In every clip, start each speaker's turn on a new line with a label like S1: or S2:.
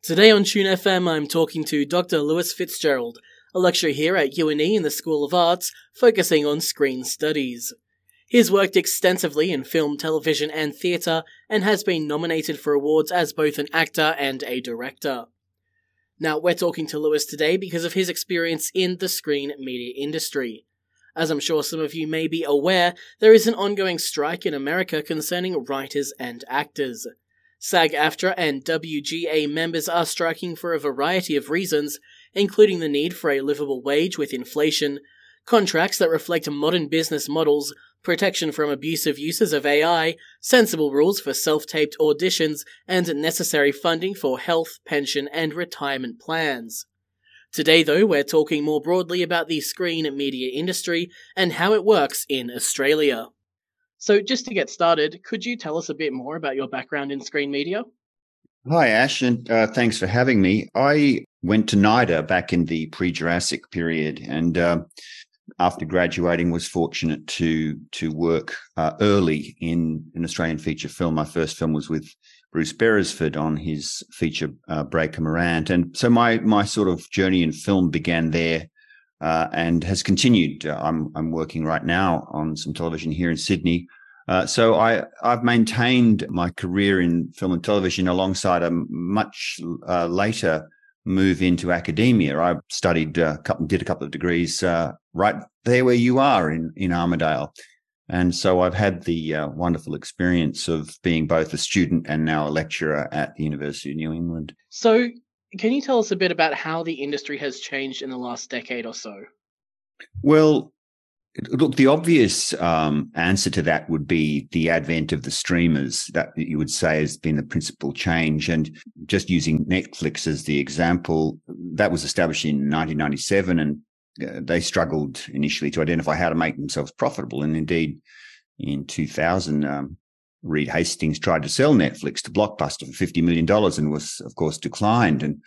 S1: Today on Tune FM, I'm talking to Dr. Lewis Fitz-Gerald, a lecturer here at UNE in the School of Arts, focusing on screen studies. He's worked extensively in film, television, and theatre, and has been nominated for awards as both an actor and a director. Now, we're talking to Lewis today because of his experience in the screen media industry. As I'm sure some of you may be aware, there is an ongoing strike in America concerning writers and actors. SAG AFTRA and WGA members are striking for a variety of reasons, including the need for a livable wage with inflation, contracts that reflect modern business models, protection from abusive uses of AI, sensible rules for self taped auditions, and necessary funding for health, pension, and retirement plans. Today, though, we're talking more broadly about the screen media industry and how it works in Australia. So, just to get started, could you tell us a bit more about your background in screen media?
S2: Hi, Ash, and uh, thanks for having me. I went to NIDA back in the pre Jurassic period, and uh, after graduating, was fortunate to to work uh, early in an Australian feature film. My first film was with Bruce Beresford on his feature uh, Breaker Morant, and so my my sort of journey in film began there. Uh, and has continued. Uh, I'm I'm working right now on some television here in Sydney. Uh, so I I've maintained my career in film and television alongside a much uh, later move into academia. I studied a couple, did a couple of degrees uh, right there where you are in in Armidale, and so I've had the uh, wonderful experience of being both a student and now a lecturer at the University of New England.
S1: So, can you tell us a bit about how the industry has changed in the last decade or so?
S2: Well, Look, the obvious um, answer to that would be the advent of the streamers. That you would say has been the principal change. And just using Netflix as the example, that was established in 1997, and uh, they struggled initially to identify how to make themselves profitable. And indeed, in 2000, um, Reed Hastings tried to sell Netflix to Blockbuster for $50 million and was, of course, declined. And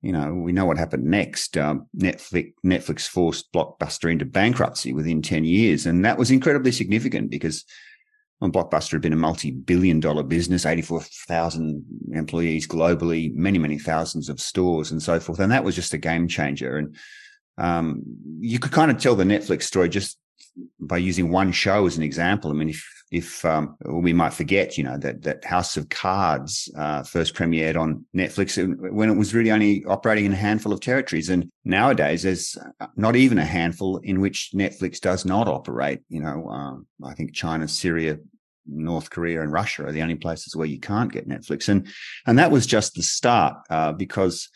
S2: you know, we know what happened next. Um, Netflix, Netflix forced Blockbuster into bankruptcy within 10 years. And that was incredibly significant because well, Blockbuster had been a multi billion dollar business, 84,000 employees globally, many, many thousands of stores and so forth. And that was just a game changer. And um, you could kind of tell the Netflix story just by using one show as an example. I mean, if if um, we might forget, you know, that that House of Cards uh, first premiered on Netflix when it was really only operating in a handful of territories, and nowadays there's not even a handful in which Netflix does not operate. You know, um, I think China, Syria, North Korea, and Russia are the only places where you can't get Netflix, and and that was just the start uh, because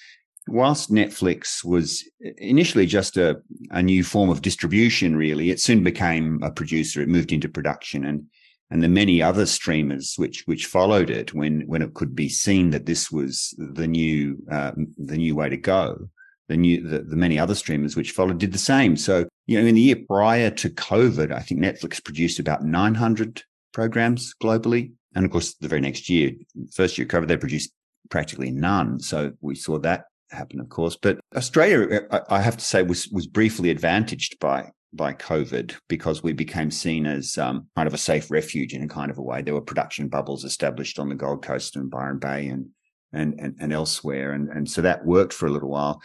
S2: whilst Netflix was initially just a, a new form of distribution, really, it soon became a producer. It moved into production and and the many other streamers which which followed it when when it could be seen that this was the new uh, the new way to go. The new the, the many other streamers which followed did the same. So you know, in the year prior to COVID, I think Netflix produced about 900 programs globally, and of course, the very next year, first year COVID, they produced practically none. So we saw that happen, of course. But Australia, I have to say, was was briefly advantaged by by COVID because we became seen as um, kind of a safe refuge in a kind of a way. There were production bubbles established on the Gold Coast and Byron Bay and and and, and elsewhere, and and so that worked for a little while.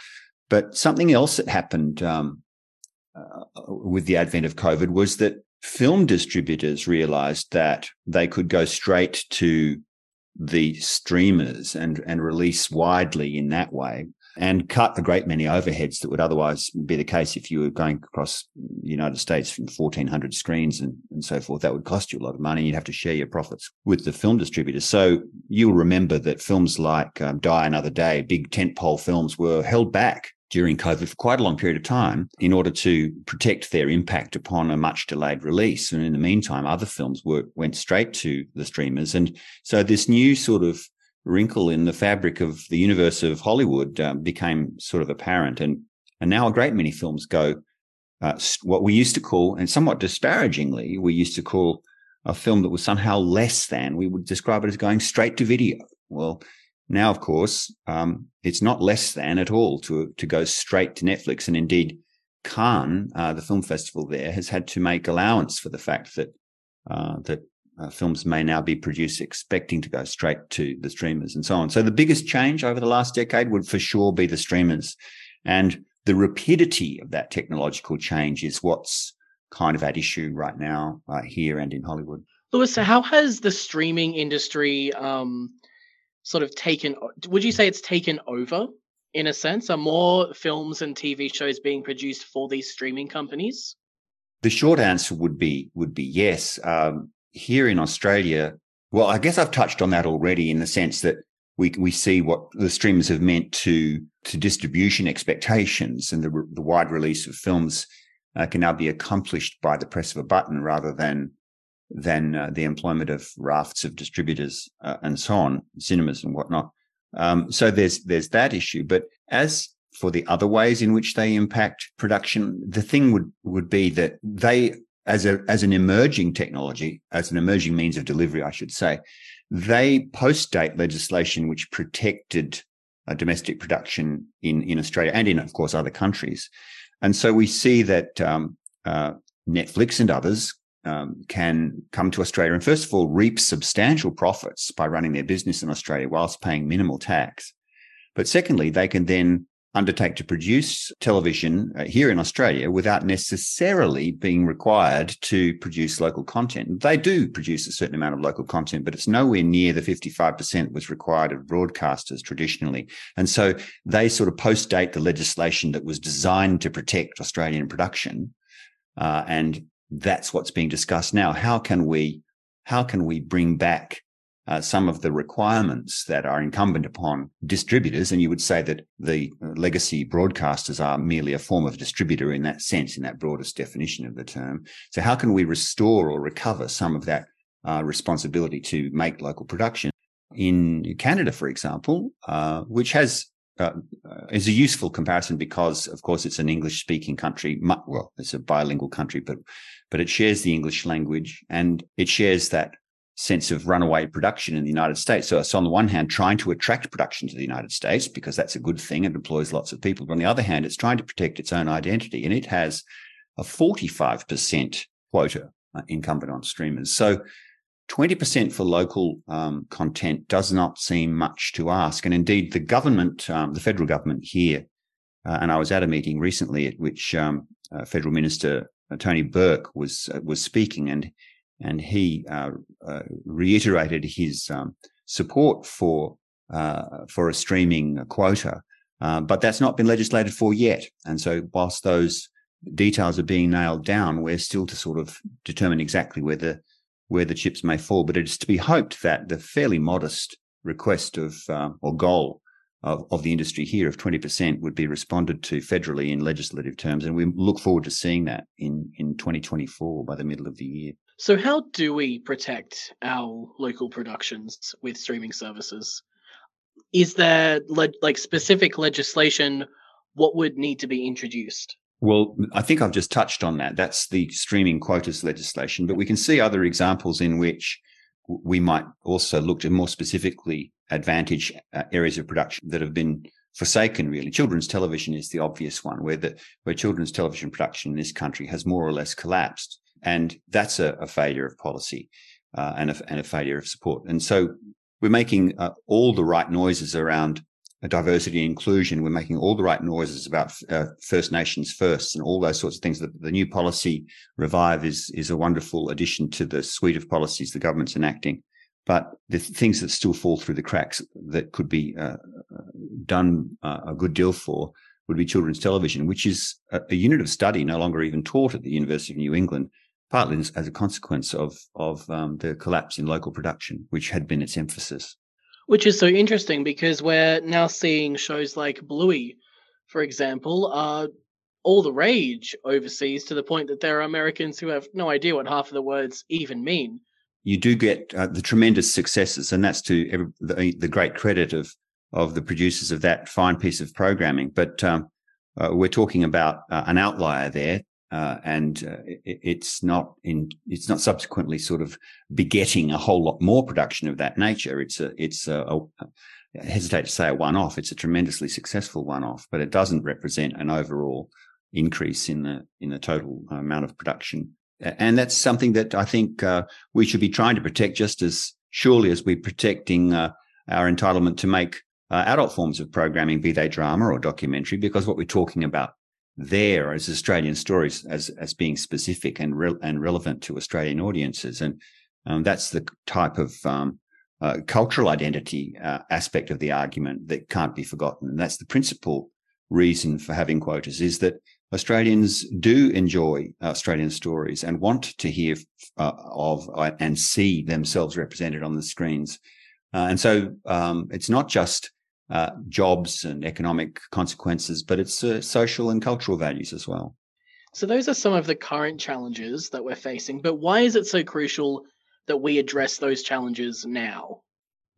S2: But something else that happened um, uh, with the advent of COVID was that film distributors realized that they could go straight to the streamers and and release widely in that way and cut a great many overheads that would otherwise be the case if you were going across the United States from 1400 screens and, and so forth. That would cost you a lot of money. You'd have to share your profits with the film distributors. So you'll remember that films like um, Die Another Day, big tentpole films were held back during COVID for quite a long period of time in order to protect their impact upon a much delayed release. And in the meantime, other films were, went straight to the streamers. And so this new sort of wrinkle in the fabric of the universe of Hollywood um, became sort of apparent. And, and now a great many films go, uh, what we used to call, and somewhat disparagingly, we used to call a film that was somehow less than, we would describe it as going straight to video. Well, now, of course, um, it's not less than at all to, to go straight to Netflix. And indeed, Cannes, uh, the film festival there, has had to make allowance for the fact that uh, that uh, films may now be produced expecting to go straight to the streamers and so on. So the biggest change over the last decade would for sure be the streamers. And the rapidity of that technological change is what's kind of at issue right now uh, here and in Hollywood.
S1: So how has the streaming industry um, sort of taken, would you say it's taken over in a sense? Are more films and TV shows being produced for these streaming companies?
S2: The short answer would be would be yes. Um, here in Australia, well, I guess I've touched on that already in the sense that we we see what the streams have meant to to distribution expectations, and the the wide release of films uh, can now be accomplished by the press of a button rather than than uh, the employment of rafts of distributors uh, and so on, cinemas and whatnot. Um, so there's there's that issue. But as for the other ways in which they impact production, the thing would would be that they, as a as an emerging technology, as an emerging means of delivery, I should say, they post date legislation which protected uh, domestic production in in Australia and in of course other countries, and so we see that um, uh, Netflix and others um, can come to Australia and first of all reap substantial profits by running their business in Australia whilst paying minimal tax. But secondly, they can then undertake to produce television uh, here in Australia without necessarily being required to produce local content. They do produce a certain amount of local content, but it's nowhere near the 55% that was required of broadcasters traditionally. And so they sort of post date the legislation that was designed to protect Australian production. Uh, and that's what's being discussed now. How can we, how can we bring back uh, some of the requirements that are incumbent upon distributors. And you would say that the legacy broadcasters are merely a form of distributor in that sense, in that broadest definition of the term. So how can we restore or recover some of that uh, responsibility to make local production? In Canada, for example, uh, which has uh, is a useful comparison because, of course, it's an English speaking country. Well, it's a bilingual country, but but it shares the English language and it shares that sense of runaway production in the United States. So it's on the one hand trying to attract production to the United States because that's a good thing. It employs lots of people. But on the other hand, it's trying to protect its own identity and it has a 45% quota uh, incumbent on streamers. So 20% for local um, content does not seem much to ask. And indeed, the government, um, the federal government here, uh, and I was at a meeting recently at which um, uh, Federal Minister Tony Burke was uh, was speaking, and and he uh, uh, reiterated his um, support for uh, for a streaming quota, uh, but that's not been legislated for yet. And so, whilst those details are being nailed down, we're still to sort of determine exactly where the where the chips may fall. But it is to be hoped that the fairly modest request of uh, or goal of, of the industry here of 20% would be responded to federally in legislative terms. And we look forward to seeing that in, in 2024 by the middle of the year.
S1: So, how do we protect our local productions with streaming services? Is there le- like specific legislation? What would need to be introduced?
S2: Well, I think I've just touched on that. That's the streaming quotas legislation, but we can see other examples in which we might also look to more specifically advantage uh, areas of production that have been forsaken really children's television is the obvious one where the where children's television production in this country has more or less collapsed and that's a, a failure of policy uh, and, a, and, a, failure of support. And so we're making uh, all the right noises around diversity and inclusion. We're making all the right noises about uh, First Nations first and all those sorts of things. The, the, new policy revive is is a wonderful addition to the suite of policies the government's enacting. But the things that still fall through the cracks that could be uh, done uh, a good deal for would be children's television, which is a, a unit of study no longer even taught at the University of New England partly as a consequence of of um, the collapse in local production, which had been its emphasis.
S1: Which is so interesting because we're now seeing shows like Bluey, for example, are all the rage overseas to the point that there are Americans who have no idea what half of the words even mean.
S2: You do get uh, the tremendous successes, and that's to every, the, the, great credit of of the producers of that fine piece of programming. But um, uh, we're talking about uh, an outlier there uh, and uh, it, it's not in it's not subsequently sort of begetting a whole lot more production of that nature. It's a it's a, a I hesitate to say a one off. It's a tremendously successful one off, but it doesn't represent an overall increase in the in the total amount of production and that's something that I think uh, we should be trying to protect just as surely as we're protecting uh, our entitlement to make uh, adult forms of programming, be they drama or documentary, because what we're talking about there as Australian stories as as being specific and and relevant to Australian audiences, and um, that's the type of um, uh, cultural identity uh, aspect of the argument that can't be forgotten. And that's the principal reason for having quotas is that Australians do enjoy Australian stories and want to hear uh, of uh, and see themselves represented on the screens. Uh, and so um, it's not just uh, jobs and economic consequences, but it's uh, social and cultural values as well.
S1: So those are some of the current challenges that we're facing. But why is it so crucial that we address those challenges now?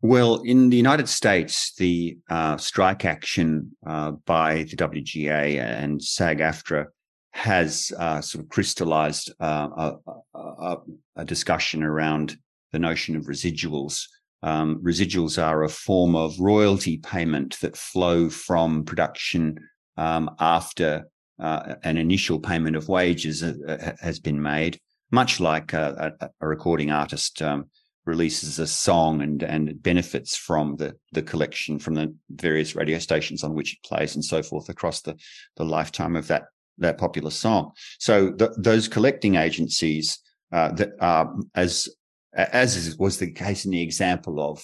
S2: Well, in the United States, the uh, strike action uh, by the WGA and SAG-AFTRA has uh, sort of crystallized uh, a, a, a, discussion around the notion of residuals. Um, residuals are a form of royalty payment that flow from production um, after uh, an initial payment of wages uh, has been made, much like a, a recording artist um, releases a song and and benefits from the the collection from the various radio stations on which it plays and so forth across the the lifetime of that that popular song. So those collecting agencies uh, that are as as was the case in the example of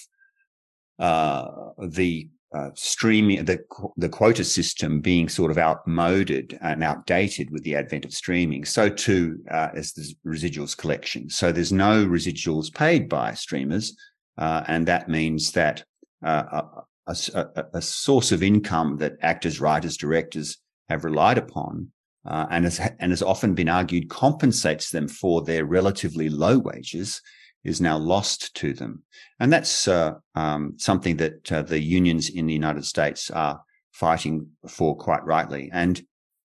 S2: uh, the uh, streaming the the quota system being sort of outmoded and outdated with the advent of streaming, so too uh, is the residuals collection. So there's no residuals paid by streamers, uh, and that means that uh, a, a, a, source of income that actors, writers, directors have relied upon. Uh, and has and has often been argued compensates them for their relatively low wages is now lost to them. And that's uh, um, something that uh, the unions in the United States are fighting for quite rightly. And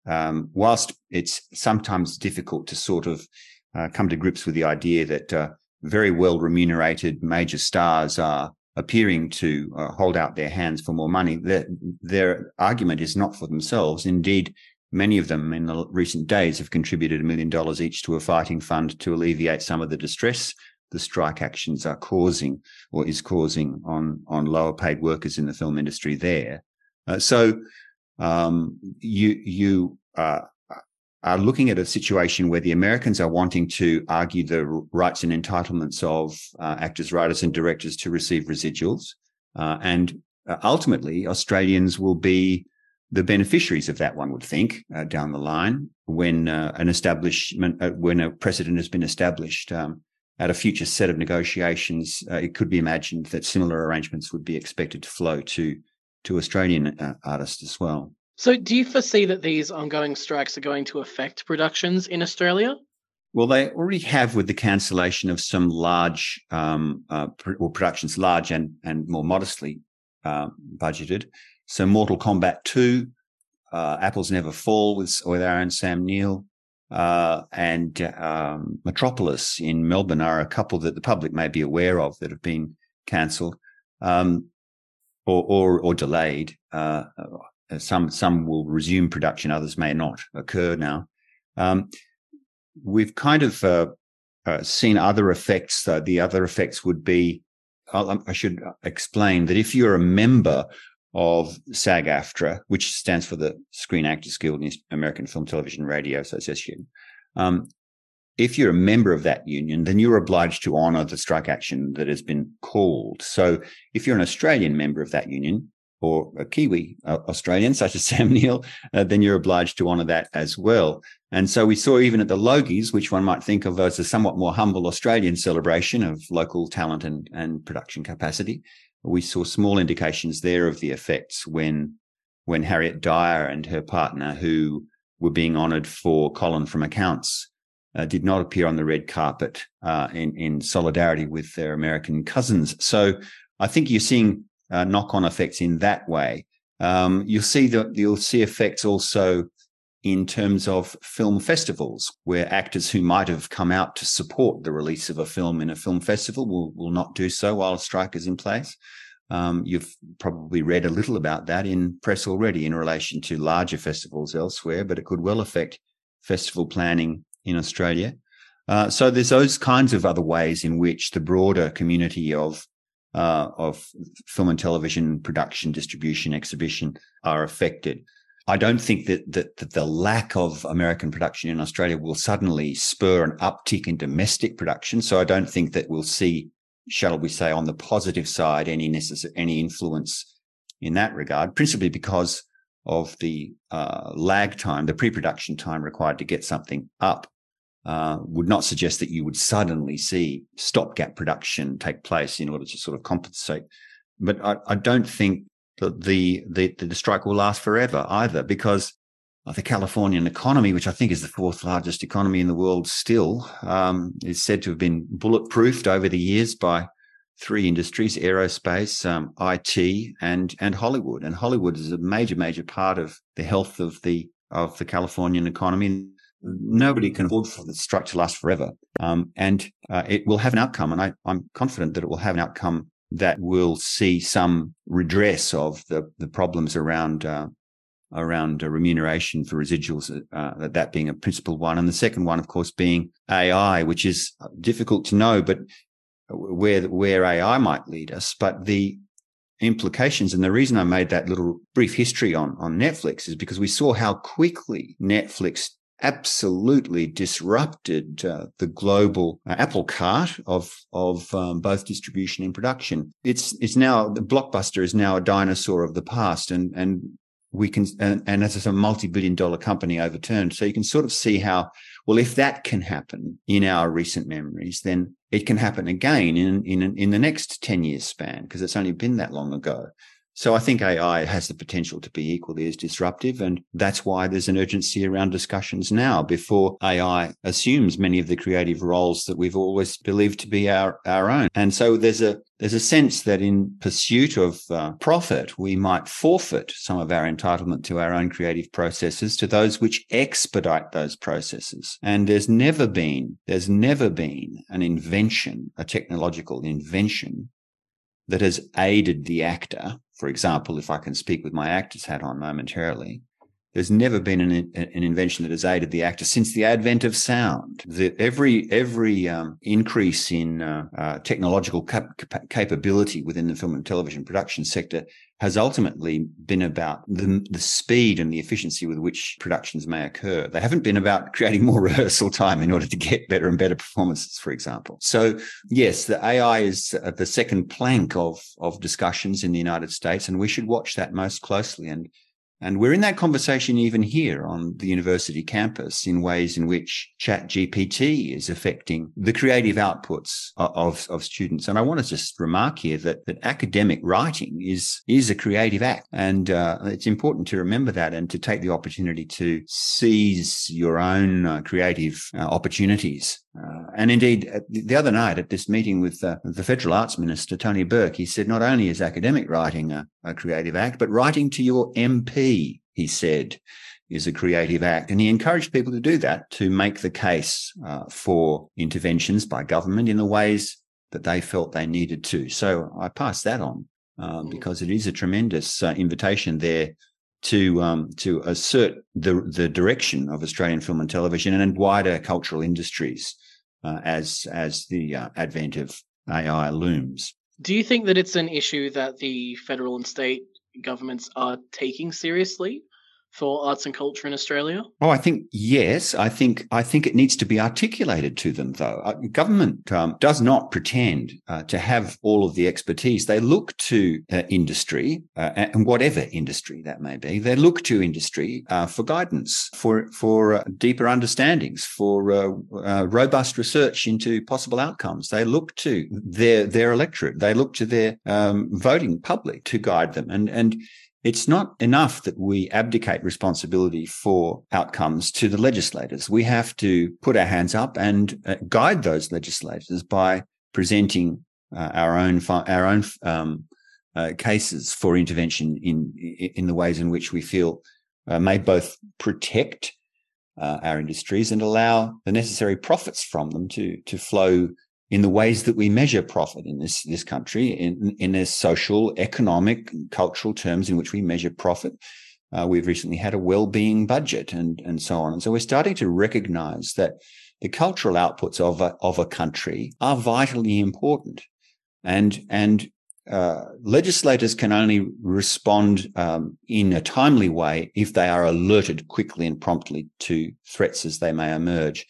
S2: um, whilst it's sometimes difficult to sort of uh, come to grips with the idea that uh, very well remunerated major stars are appearing to uh, hold out their hands for more money, their, their argument is not for themselves. Indeed, Many of them in the recent days have contributed a million dollars each to a fighting fund to alleviate some of the distress the strike actions are causing or is causing on on lower paid workers in the film industry there. Uh, so um, you you uh, are looking at a situation where the Americans are wanting to argue the rights and entitlements of uh, actors, writers, and directors to receive residuals, uh, and uh, ultimately Australians will be the beneficiaries of that. One would think uh, down the line when an establishment when a precedent has been established. Um, at a future set of negotiations, uh, it could be imagined that similar arrangements would be expected to flow to to Australian uh, artists as well.
S1: So, do you foresee that these ongoing strikes are going to affect productions in Australia?
S2: Well, they already have with the cancellation of some large um, uh, or productions, large and and more modestly uh, budgeted. So, Mortal Kombat Two, uh, Apples Never Fall with with Aaron Sam Neill, uh, and um, Metropolis in Melbourne are a couple that the public may be aware of that have been cancelled um, or, or, or delayed. Uh, uh, some some will resume production, others may not occur now. Um, we've kind of uh, uh, seen other effects. the other effects would be I should explain that if you're a member of SAG AFTRA, which stands for the Screen Actors Guild and American Film Television Radio Association. Um, if you're a member of that union, then you're obliged to honor the strike action that has been called. So if you're an Australian member of that union or a Kiwi uh, Australian, such as Sam Neill, uh, then you're obliged to honor that as well. And so we saw even at the Logies, which one might think of as a somewhat more humble Australian celebration of local talent and, and production capacity we saw small indications there of the effects when when Harriet Dyer and her partner, who were being honoured for Colin from Accounts, uh, did not appear on the red carpet uh, in in solidarity with their American cousins. So I think you're seeing uh, knock-on effects in that way. Um, you'll see that you'll see effects also in terms of film festivals, where actors who might have come out to support the release of a film in a film festival will, will not do so while a strike is in place. Um, you've probably read a little about that in press already in relation to larger festivals elsewhere, but it could well affect festival planning in Australia. Uh, so there's those kinds of other ways in which the broader community of uh, of film and television production, distribution, exhibition are affected. I don't think that, that, that the lack of American production in Australia will suddenly spur an uptick in domestic production. So I don't think that we'll see, shall we say, on the positive side, any necessary any influence in that regard, principally because of the uh, lag time, the pre-production time required to get something up. Uh, would not suggest that you would suddenly see stopgap production take place in order to sort of compensate. But I, I don't think that the, the, the strike will last forever either, because the Californian economy, which I think is the fourth largest economy in the world still, um, is said to have been bulletproofed over the years by three industries: aerospace, um, IT, and and Hollywood. And Hollywood is a major, major part of the health of the of the Californian economy. Nobody can afford for the strike to last forever, um, and uh, it will have an outcome. And I, I'm confident that it will have an outcome that will see some redress of the, the problems around uh, around uh, remuneration for residuals, uh, that being a principal one. And the second one, of course, being AI, which is difficult to know, but where, where AI might lead us. But the implications and the reason I made that little brief history on, on Netflix is because we saw how quickly Netflix absolutely disrupted uh, the global uh, apple cart of of um, both distribution and production. It's it's now the blockbuster is now a dinosaur of the past, and and we can and, and as a multi-billion dollar company overturned. So you can sort of see how well if that can happen in our recent memories, then it can happen again in in in the next ten years span because it's only been that long ago. So I think AI has the potential to be equally as disruptive. And that's why there's an urgency around discussions now before AI assumes many of the creative roles that we've always believed to be our, our own. And so there's a, there's a sense that in pursuit of uh, profit, we might forfeit some of our entitlement to our own creative processes to those which expedite those processes. And there's never been, there's never been an invention, a technological invention that has aided the actor. For example, if I can speak with my actor's hat on momentarily, there's never been an, an invention that has aided the actor since the advent of sound. The, every every um, increase in uh, uh, technological cap- capability within the film and television production sector has ultimately been about the, the speed and the efficiency with which productions may occur. They haven't been about creating more rehearsal time in order to get better and better performances, for example. So yes, the AI is the second plank of of discussions in the United States, and we should watch that most closely and and we're in that conversation even here on the university campus in ways in which ChatGPT is affecting the creative outputs of, of students. And I want to just remark here that, that academic writing is, is a creative act. And uh, it's important to remember that and to take the opportunity to seize your own uh, creative uh, opportunities uh, and indeed, the other night at this meeting with uh, the Federal Arts Minister, Tony Burke, he said not only is academic writing a, a, creative act, but writing to your MP, he said, is a creative act. And he encouraged people to do that to make the case uh, for interventions by government in the ways that they felt they needed to. So I pass that on uh, mm. because it is a tremendous uh, invitation there to um, to assert the the direction of Australian film and television and wider cultural industries uh, as as the uh, advent of AI looms.
S1: Do you think that it's an issue that the federal and state governments are taking seriously? For arts and culture in Australia?
S2: Oh, I think yes. I think I think it needs to be articulated to them, though. Uh, government um, does not pretend uh, to have all of the expertise. They look to uh, industry, uh, and whatever industry that may be, they look to industry uh, for guidance, for for uh, deeper understandings, for robust research into possible outcomes. They look to their their electorate. They look to their um, voting public to guide them, and and it's not enough that we abdicate responsibility for outcomes to the legislators. We have to put our hands up and uh, guide those legislators by presenting uh, our own our own um, uh, cases for intervention in in the ways in which we feel uh, may both protect uh, our industries and allow the necessary profits from them to to flow in the ways that we measure profit in this, this country, in, in a social, economic, cultural terms in which we measure profit. Uh, we've recently had a well-being budget and, and so on. And so we're starting to recognize that the cultural outputs of a, of a country are vitally important. And, and uh, legislators can only respond um, in a timely way if they are alerted quickly and promptly to threats as they may emerge.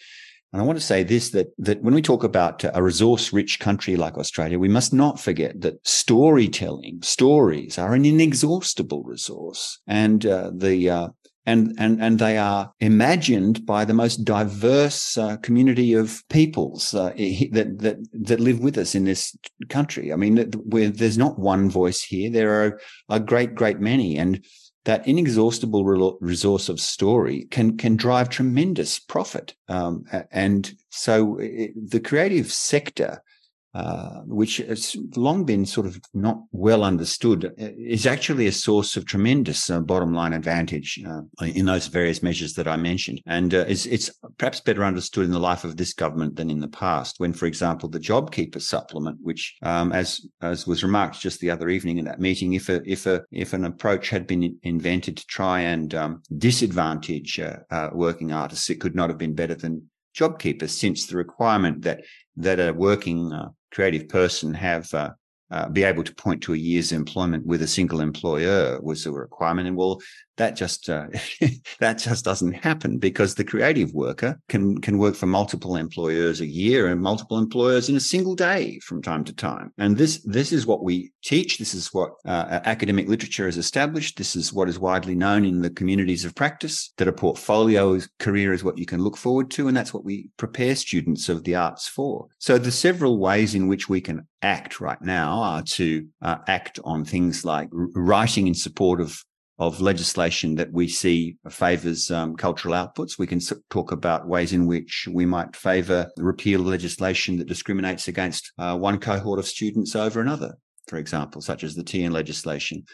S2: And I want to say this that that when we talk about a resource-rich country like Australia, we must not forget that storytelling, stories, are an inexhaustible resource, and uh, the uh, and and and they are imagined by the most diverse uh, community of peoples uh, that that that live with us in this country. I mean, there's not one voice here; there are a great, great many, and that inexhaustible resource of story can can drive tremendous profit. Um, and so it, the creative sector uh, which has long been sort of not well understood, uh, is actually a source of tremendous uh, bottom line advantage uh, in those various measures that I mentioned. And uh, it's, it's, perhaps better understood in the life of this government than in the past, when, for example, the JobKeeper supplement, which, um, as as was remarked just the other evening in that meeting, if a if a if an approach had been invented to try and um, disadvantage working artists, it could not have been better than JobKeeper, since the requirement that that a working uh, creative person have uh, uh, be able to point to a year's employment with a single employer was a requirement. And well, that just uh, that just doesn't happen because the creative worker can can work for multiple employers a year and multiple employers in a single day from time to time. And this this is what we teach. This is what uh, academic literature has established. This is what is widely known in the communities of practice. That a portfolio career is what you can look forward to, and that's what we prepare students of the arts for. So the several ways in which we can act right now are to uh, act on things like writing in support of of legislation that we see favours um, cultural outputs. We can talk about ways in which we might favour repeal legislation that discriminates against uh, one cohort of students over another, for example, such as the TN legislation.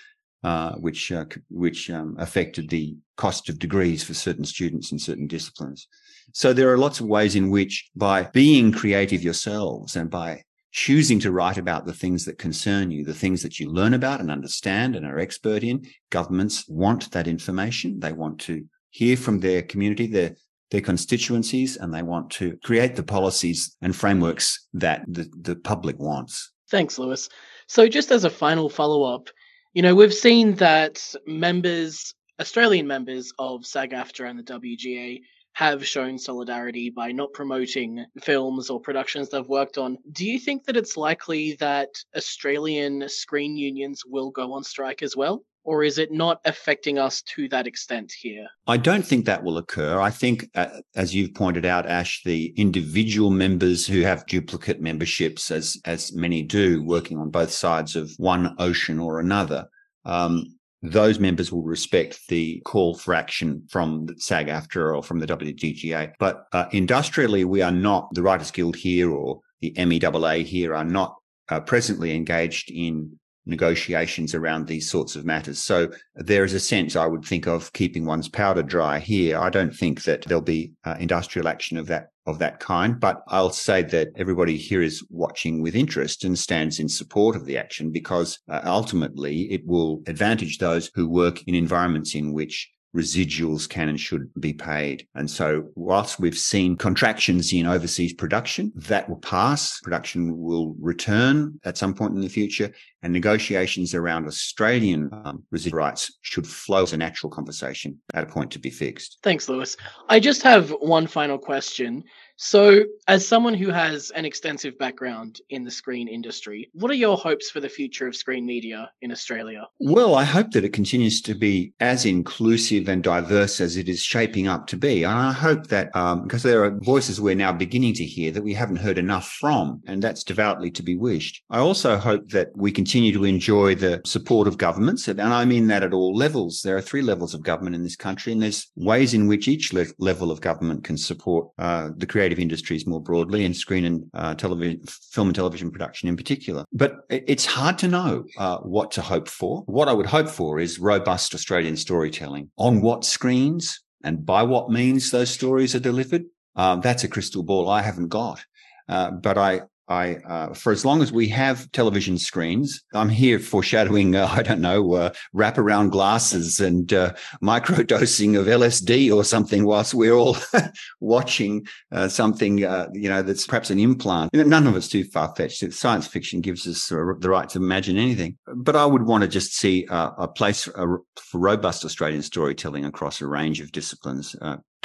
S2: Uh, which uh, which um, affected the cost of degrees for certain students in certain disciplines. So there are lots of ways in which, by being creative yourselves and by choosing to write about the things that concern you, the things that you learn about and understand and are expert in. Governments want that information. They want to hear from their community, their their constituencies, and they want to create the policies and frameworks that the, the public wants.
S1: Thanks, Lewis. So, just as a final follow up, you know, we've seen that members, Australian members of SAG AFTRA and the WGA, have shown solidarity by not promoting films or productions they've worked on. Do you think that it's likely that Australian screen unions will go on strike as well? Or is it not affecting us to that extent here?
S2: I don't think that will occur. I think, uh, as you've pointed out, Ash, the individual members who have duplicate memberships, as as many do, working on both sides of one ocean or another, um, those members will respect the call for action from SAG AFTRA or from the WGA. But uh, industrially, we are not, the Writers Guild here or the MEAA here are not uh, presently engaged in negotiations around these sorts of matters. So there is a sense I would think of keeping one's powder dry here. I don't think that there'll be uh, industrial action of that of that kind. But I'll say that everybody here is watching with interest and stands in support of the action because uh, ultimately it will advantage those who work in environments in which residuals can and should be paid. And so whilst we've seen contractions in overseas production, that will pass. Production will return at some point in the future and negotiations around Australian um, residual rights should flow as a natural conversation at a point to be fixed.
S1: Thanks, Lewis. I just have one final question. So, as someone who has an extensive background in the screen industry, what are your hopes for the future of screen media in Australia?
S2: Well, I hope that it continues to be as inclusive and diverse as it is shaping up to be. And I hope that, um, because there are voices we're now beginning to hear that we haven't heard enough from, and that's devoutly to be wished. I also hope that we continue to enjoy the support of governments, and I mean that at all levels. There are three levels of government in this country, and there's ways in which each le- level of government can support uh, the creative industries more broadly and screen and uh, television, film and television production in particular. But it's hard to know uh, what to hope for. What I would hope for is robust Australian storytelling on what screens and by what means those stories are delivered. Um, that's a crystal ball I haven't got. Uh, but I, I, uh, for as long as we have television screens, I'm here foreshadowing, uh, I don't know, uh, wraparound glasses and uh, micro dosing of LSD or something whilst we're all watching uh, something, uh, you know, that's perhaps an implant. None of it's too far fetched. Science fiction gives us the right to imagine anything. But I would want to just see a place for robust Australian storytelling across a range of disciplines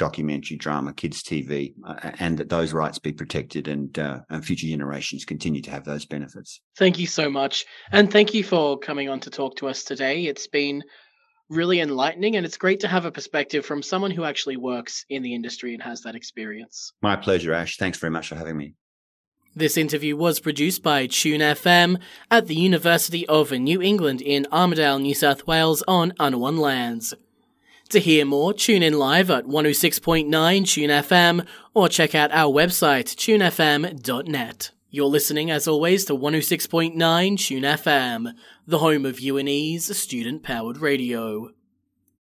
S2: documentary, drama, kids TV, uh, and that those rights be protected and, uh, and future generations continue to have those benefits.
S1: Thank you so much. And thank you for coming on to talk to us today. It's been really enlightening and it's great to have a perspective from someone who actually works in the industry and has that experience.
S2: My pleasure, Ash. Thanks very much for having me.
S1: This interview was produced by Tune FM at the University of New England in Armidale, New South Wales on Anaiwan lands. To hear more, tune in live at 106.9 Tune FM or check out our website, tunefm.net. You're listening, as always, to 106.9 Tune FM, the home of UNE's student powered radio.